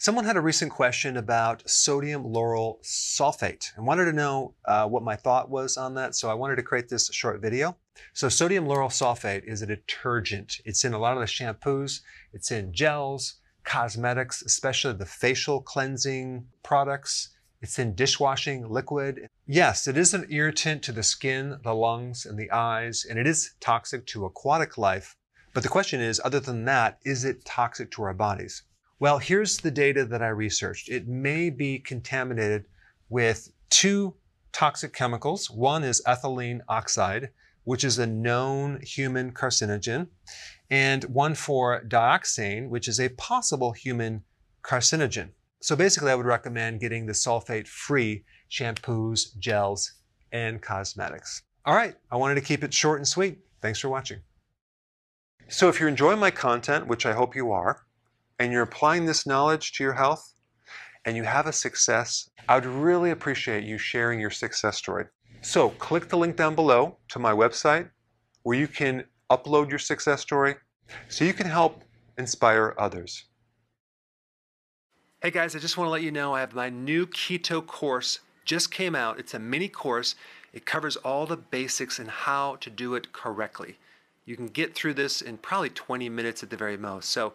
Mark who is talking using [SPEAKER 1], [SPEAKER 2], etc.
[SPEAKER 1] Someone had a recent question about sodium lauryl sulfate and wanted to know uh, what my thought was on that. So I wanted to create this short video. So sodium lauryl sulfate is a detergent. It's in a lot of the shampoos. It's in gels, cosmetics, especially the facial cleansing products. It's in dishwashing liquid. Yes, it is an irritant to the skin, the lungs, and the eyes, and it is toxic to aquatic life. But the question is, other than that, is it toxic to our bodies? Well, here's the data that I researched. It may be contaminated with two toxic chemicals. One is ethylene oxide, which is a known human carcinogen, and one four dioxane, which is a possible human carcinogen. So basically, I would recommend getting the sulfate free shampoos, gels, and cosmetics. All right, I wanted to keep it short and sweet. Thanks for watching. So if you're enjoying my content, which I hope you are, and you're applying this knowledge to your health and you have a success, I would really appreciate you sharing your success story. So click the link down below to my website where you can upload your success story so you can help inspire others. Hey guys, I just want to let you know I have my new keto course just came out. It's a mini course. It covers all the basics and how to do it correctly. You can get through this in probably 20 minutes at the very most. So